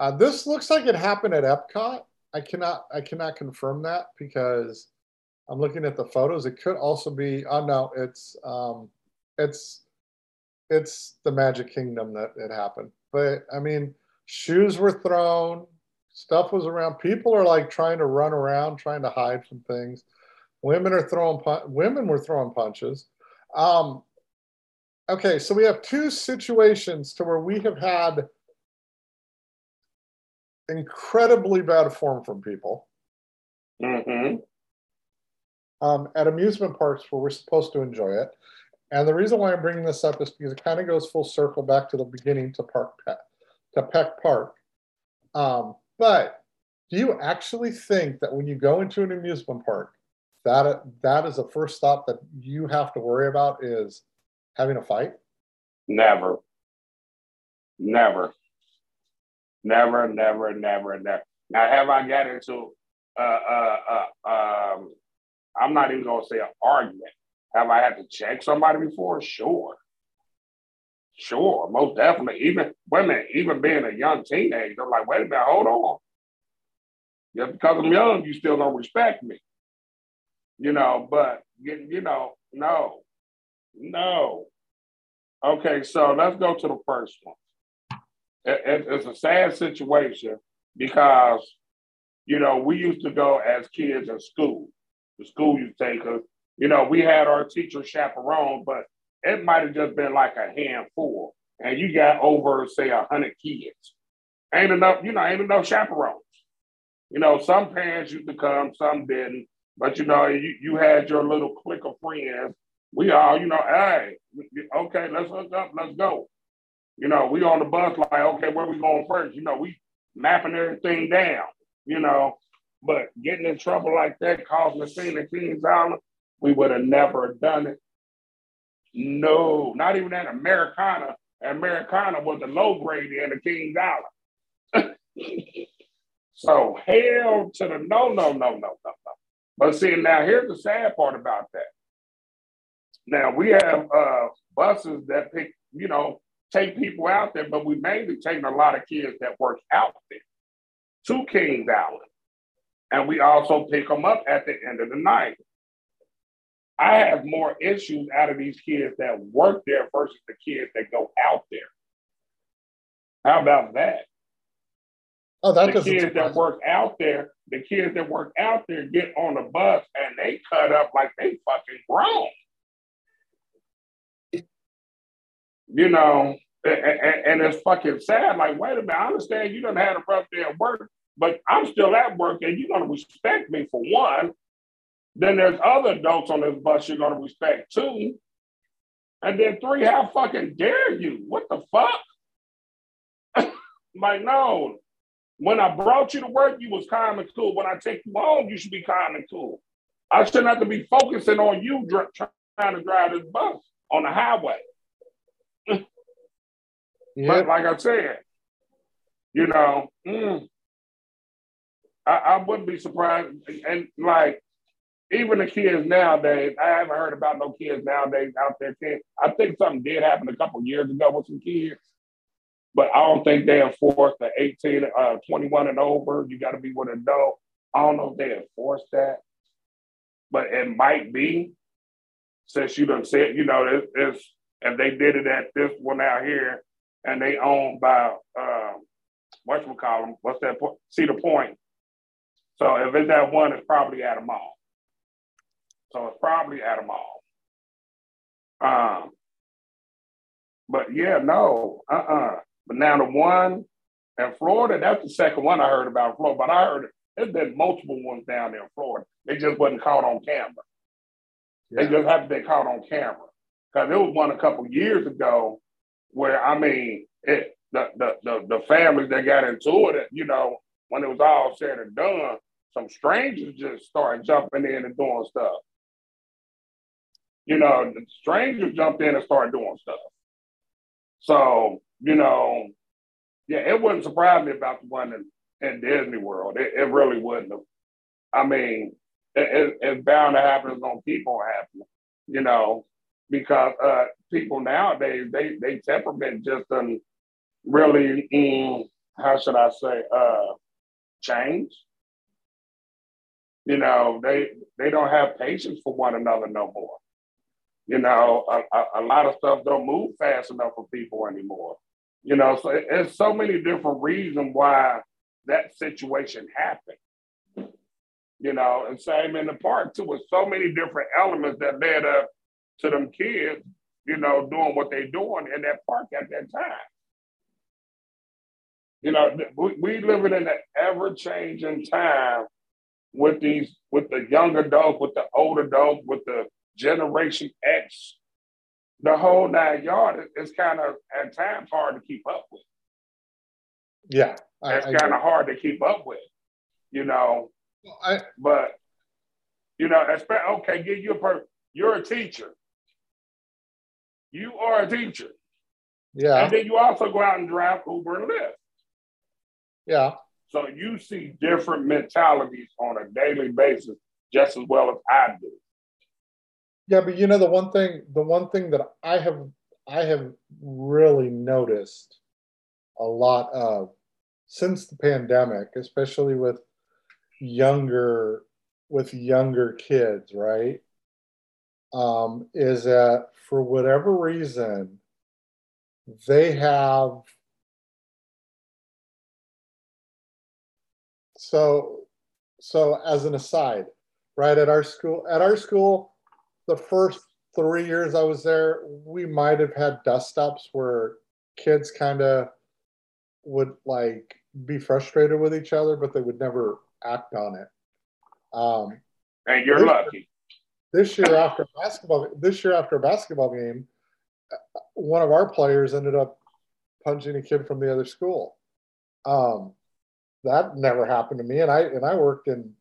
Uh, this looks like it happened at Epcot. I cannot I cannot confirm that because I'm looking at the photos. It could also be oh no, it's um, it's it's the Magic Kingdom that it happened. But I mean, shoes were thrown, stuff was around. People are like trying to run around, trying to hide from things. Women are throwing women were throwing punches. Um, okay, so we have two situations to where we have had incredibly bad form from people. Mm-hmm. Um, at amusement parks where we're supposed to enjoy it. And the reason why I'm bringing this up is because it kind of goes full circle back to the beginning to Park Pet, to Peck Park. Um, but do you actually think that when you go into an amusement park, that that is the first stop that you have to worry about is having a fight? Never. Never. Never, never, never, never. Now, have I got into, uh, uh, uh, um, I'm not even going to say an argument. Have I had to check somebody before? Sure. Sure, most definitely. Even women, even being a young teenager, they're like, wait a minute, hold on. Just because I'm young, you still don't respect me you know, but you know, no, no. Okay, so let's go to the first one. It, it, it's a sad situation because, you know, we used to go as kids in school. The school used to take us, you know, we had our teacher chaperone, but it might have just been like a handful. And you got over, say, a hundred kids. Ain't enough, you know, ain't enough chaperones. You know, some parents used to come, some didn't. But you know, you, you had your little clique of friends. We all, you know, hey, okay, let's hook up, let's go. You know, we on the bus like, okay, where we going first? You know, we mapping everything down, you know. But getting in trouble like that, causing a scene at Kings Island, we would have never done it. No, not even at Americana. Americana was the low grade in the Kings Island. so hell to the no, no, no, no, no, no. But see, now here's the sad part about that. Now we have uh, buses that pick, you know, take people out there, but we mainly taking a lot of kids that work out there to Kings Island. And we also pick them up at the end of the night. I have more issues out of these kids that work there versus the kids that go out there. How about that? Oh, that the kids that work out there, the kids that work out there get on the bus and they cut up like they fucking grown. You know, and, and, it's fucking sad. Like, wait a minute, I understand you don't have a rough day at work, but I'm still at work and you're gonna respect me for one. Then there's other adults on this bus you're gonna respect too. And then three, how fucking dare you? What the fuck? like, no, when I brought you to work, you was calm and cool. When I take you home, you should be calm and cool. I shouldn't have to be focusing on you dr- trying to drive this bus on the highway. But like I said, you know, mm, I, I wouldn't be surprised. And like, even the kids nowadays, I haven't heard about no kids nowadays out there. I think something did happen a couple years ago with some kids but I don't think they enforce the 18, uh, 21 and over. You got to be with an adult. I don't know if they enforce that, but it might be since you done said, you know, it's, it's and they did it at this one out here and they owned by, uh, what you call them? What's that? Cedar Point. So if it's that one, it's probably at a mall. So it's probably at a mall. Um, but yeah, no, uh uh-uh. uh But now the one in Florida, that's the second one I heard about Florida. But I heard it. there's been multiple ones down there in Florida. They just wasn't caught on camera. Yeah. They just haven't been caught on camera. Because it was one a couple years ago where I mean it the, the the the families that got into it, you know, when it was all said and done, some strangers just started jumping in and doing stuff. You know, the strangers jumped in and started doing stuff. So, you know, yeah, it wouldn't surprise me about the one in, in Disney World. It, it really wouldn't have. I mean, it, it, it's bound to happen. It's gonna keep on happening, you know, because uh, people nowadays they they temperament just doesn't really, mm, how should I say, uh, change. You know, they they don't have patience for one another no more. You know, a, a, a lot of stuff don't move fast enough for people anymore. You know, so it's so many different reasons why that situation happened. You know, and same in the park too, with so many different elements that led up to them kids, you know, doing what they're doing in that park at that time. You know, we, we living in an ever changing time with these, with the young adults, with the old adults, with the Generation X, the whole nine yard. It's kind of at times hard to keep up with. Yeah, I, it's kind of hard to keep up with. You know, I, but you know, okay, give you a per. You're a teacher. You are a teacher. Yeah. And then you also go out and drive Uber and Lyft. Yeah. So you see different mentalities on a daily basis just as well as I do. Yeah, but you know the one thing the one thing that I have I have really noticed a lot of since the pandemic, especially with younger with younger kids, right? Um, is that for whatever reason they have so so as an aside right at our school at our school the first three years i was there we might have had dust ups where kids kind of would like be frustrated with each other but they would never act on it. Um and you're lucky this year after basketball this year after a basketball game one of our players ended up punching a kid from the other school um that never happened to me. And I and I worked in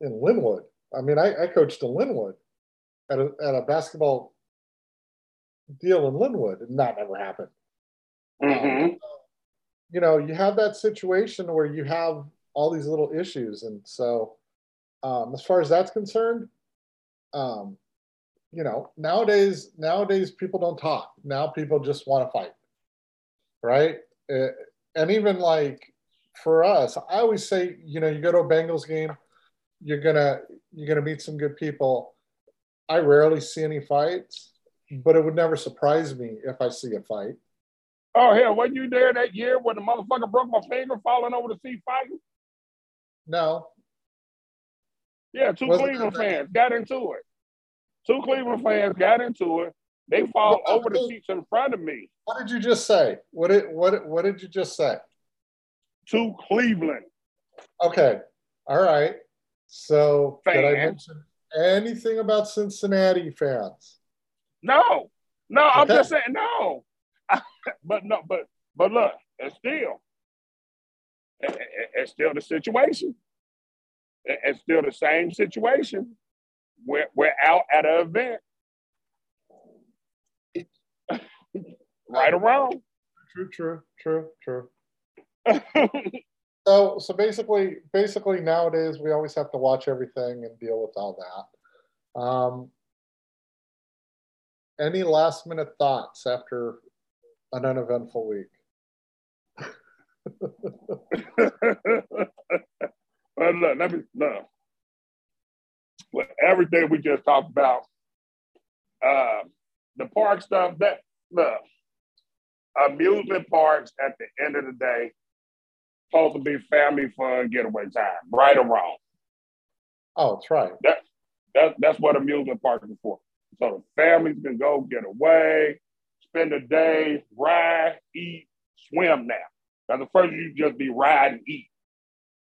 in Lynwood. I mean, I, I coached in Lynwood at a at a basketball deal in Lynwood, and that never happened. Mm-hmm. you know, you have that situation where you have all these little issues, and so um, as far as that's concerned, um, you know, nowadays nowadays people don't talk. Now people just want to fight, right? It, uh, and even like for us, I always say, you know, you go to a Bengals game, you're gonna you're gonna meet some good people. I rarely see any fights, but it would never surprise me if I see a fight. Oh hell, were you there that year when the motherfucker broke my finger falling over the seat fighting? No. Yeah, 2 Wasn't Cleveland fans got into it. Two Cleveland fans got into it. They fall over the seats in front of me. What did you just say? What did what what did you just say? to Cleveland. Okay. All right. So Fan. did I mention anything about Cincinnati fans? No. No, okay. I'm just saying no. but no, but but look, it's still it's still the situation. It's still the same situation. We're we're out at an event. right or wrong. True, true, true, true. so so basically basically nowadays we always have to watch everything and deal with all that um, any last minute thoughts after an uneventful week well, look, let me look. With everything we just talked about, uh, the park stuff, that look, amusement parks at the end of the day supposed to be family fun getaway time, right or wrong. Oh, that's right. That, that that's what amusement parks are for. So the families can go get away, spend a day, ride, eat, swim now. Now the first you just be ride and eat.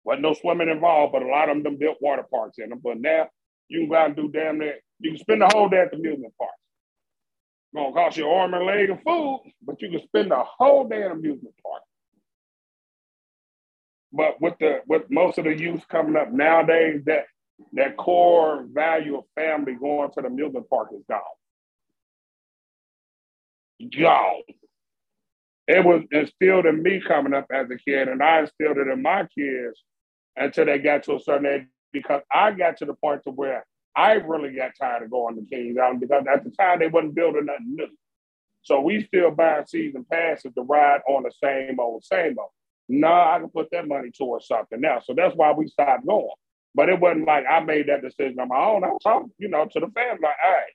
Wasn't no swimming involved, but a lot of them built water parks in them. But now you can go out and do damn near, you can spend the whole day at the amusement park. It's gonna cost you arm and leg and food, but you can spend the whole day at amusement park. But with the with most of the youth coming up nowadays, that that core value of family going to the amusement park is gone. Gone. It was instilled in me coming up as a kid, and I instilled it in my kids until they got to a certain age because I got to the point to where I really got tired of going to Kings Island because at the time they wasn't building nothing new. So we still buying season passes to ride on the same old, same old. No, I can put that money towards something else. So that's why we stopped going. But it wasn't like I made that decision on my own. I was talking, you know, to the family, like, all right,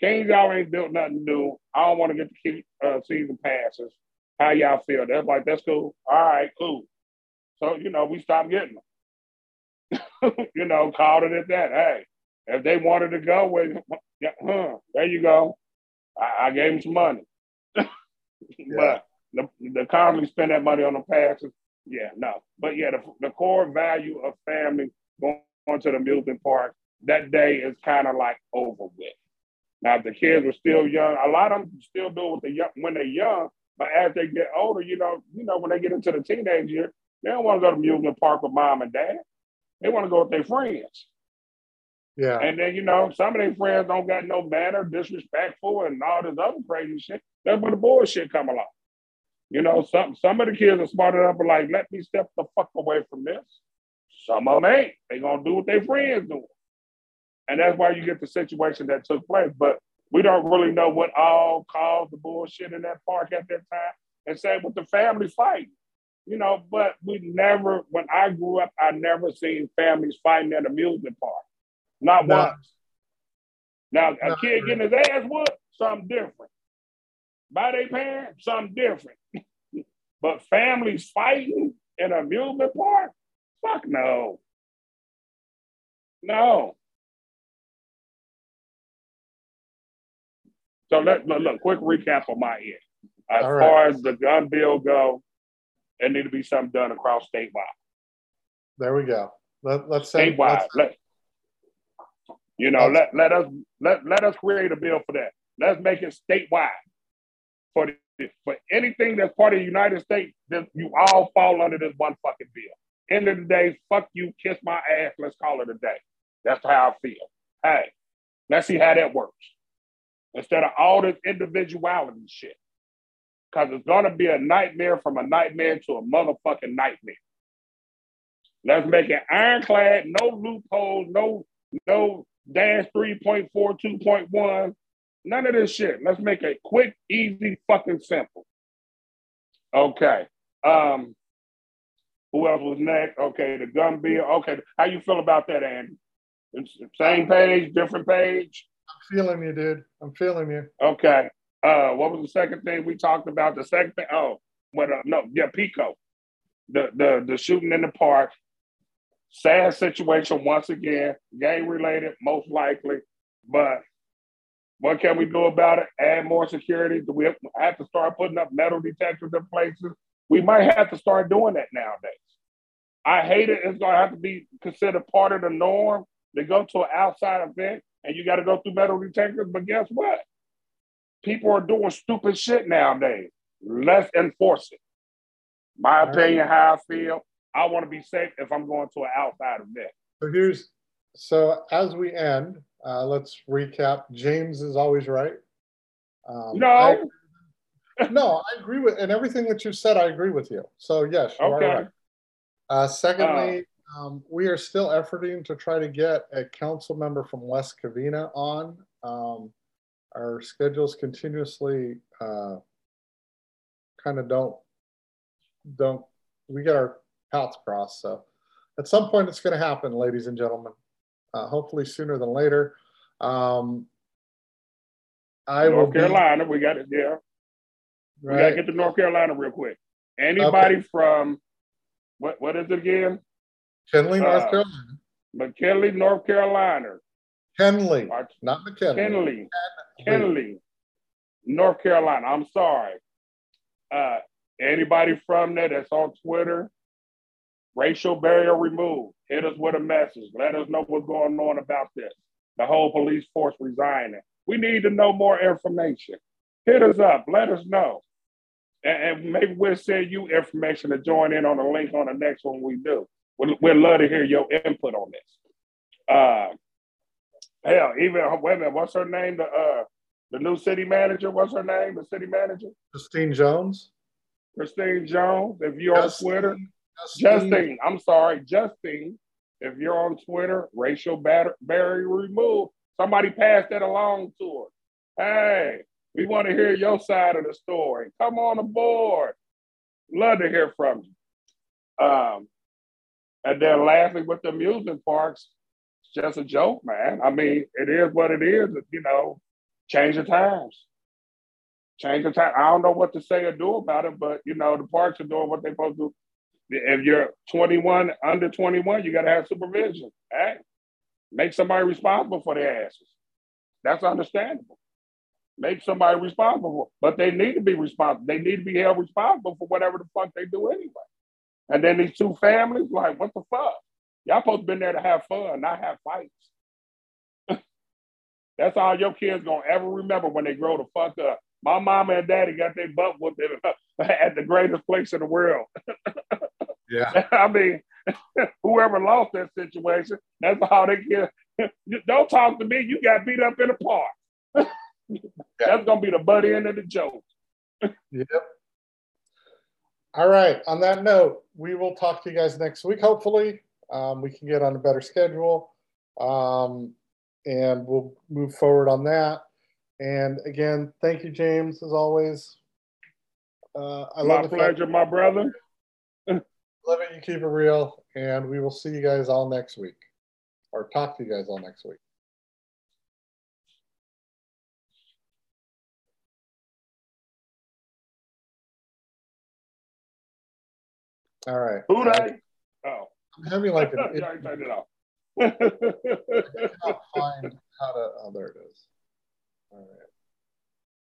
Kings y'all ain't built nothing new. I don't want to get the uh, season passes. How y'all feel? That's like, that's cool. All right, cool. So, you know, we stopped getting them. you know, called it at that. Hey, if they wanted to go, with, yeah, huh, there you go. I, I gave them some money. yeah. But the, the constantly spend that money on the passes, yeah, no. But yeah, the, the core value of family going, to the amusement park, that day is kind of like over with. Now, if the kids were still young, a lot of them still do it with the young, when they're young, but as they get older, you know, you know, when they get into the teenage year, they don't want to go to amusement park with mom and dad. They want to go with their friends. Yeah. And then, you know, some of their friends don't got no manner, disrespectful, and all this other crazy shit. That's where the bullshit come along. You know, some some of the kids are smart enough to like, let me step the fuck away from this. Some of them ain't. They gonna do what their friends doing. And that's why you get the situation that took place. But we don't really know what all caused the bullshit in that park at that time. And same with the family fighting. You know, but we never, when I grew up, I never seen families fighting at amusement park. Not no. once. Now, a no. kid getting his ass whooped, something different. By their parents, something different. but families fighting in an amusement park? Fuck no. No. So let look, look quick recap on my end. As All far right. as the gun bill go, there need to be something done across statewide. There we go. Let, let's say statewide. Let's, let, you know, let, let us let, let us create a bill for that. Let's make it statewide. For the, for anything that's part of the United States, this, you all fall under this one fucking bill. End of the day, fuck you, kiss my ass. Let's call it a day. That's how I feel. Hey, let's see how that works instead of all this individuality shit. Because it's going to be a nightmare from a nightmare to a motherfucking nightmare. Let's make it ironclad, no loopholes, no no dash 3.4, 2.1, none of this shit. Let's make it quick, easy, fucking simple. Okay. Um, who else was next? Okay, the gun bill. Okay, how you feel about that, Andy? Same page, different page? I'm feeling you, dude. I'm feeling you. Okay. Uh, what was the second thing we talked about? The second thing, oh, what? Uh, no, yeah, Pico, the the the shooting in the park. Sad situation once again, gang related, most likely. But what can we do about it? Add more security? Do we have to start putting up metal detectors in places? We might have to start doing that nowadays. I hate it. It's going to have to be considered part of the norm to go to an outside event and you got to go through metal detectors. But guess what? People are doing stupid shit nowadays. Let's enforce it. My All opinion, right. how I feel. I want to be safe if I'm going to an outside event. So here's so as we end, uh, let's recap. James is always right. Um, no. I, no, I agree with and everything that you said. I agree with you. So yes, you okay. are right. Uh, secondly, uh, um, we are still efforting to try to get a council member from West Covina on. Um, our schedules continuously uh, kind of don't don't we get our paths crossed. So at some point, it's going to happen, ladies and gentlemen. Uh, hopefully sooner than later. Um, I North Carolina, be, we got it there. Right. We got to get to North Carolina real quick. Anybody okay. from what? What is it again? McKinley, North uh, Carolina. McKinley, North Carolina. Kenly, not McKinley. Kenly, Kenly, North Carolina. I'm sorry. Uh, anybody from there that's on Twitter, racial barrier removed. Hit us with a message. Let us know what's going on about this. The whole police force resigning. We need to know more information. Hit us up. Let us know. And, and maybe we'll send you information to join in on the link on the next one we do. We'd, we'd love to hear your input on this. Uh, hell, even wait a minute, what's her name? The uh, the new city manager. What's her name? The city manager. Christine Jones. Christine Jones. If you're Justine, on Twitter, Justine. Justine. I'm sorry, Justine. If you're on Twitter, racial barrier removed. Somebody pass that along to her. Hey, we want to hear your side of the story. Come on aboard. Love to hear from you. Um, and then lastly, with the amusement parks, just a joke, man. I mean, it is what it is. You know, change the times. Change the time. I don't know what to say or do about it, but you know, the parks are doing what they're supposed to. If you're 21, under 21, you got to have supervision. Hey, make somebody responsible for their asses. That's understandable. Make somebody responsible, but they need to be responsible. They need to be held responsible for whatever the fuck they do anyway. And then these two families, like, what the fuck? Y'all supposed to be there to have fun, not have fights. That's all your kids gonna ever remember when they grow the fuck up. My mama and daddy got their butt whooped at the greatest place in the world. yeah. I mean, whoever lost that situation, that's how they get. Don't talk to me. You got beat up in a park. that's gonna be the butt end of the joke. yep. All right. On that note, we will talk to you guys next week. Hopefully, um, we can get on a better schedule, um, and we'll move forward on that. And again, thank you, James, as always. Uh, I my love pleasure, my brother. love it. You keep it real, and we will see you guys all next week, or talk to you guys all next week. All right. Who having like an. it, turned it off. I cannot find how to. Oh, there it is. All right.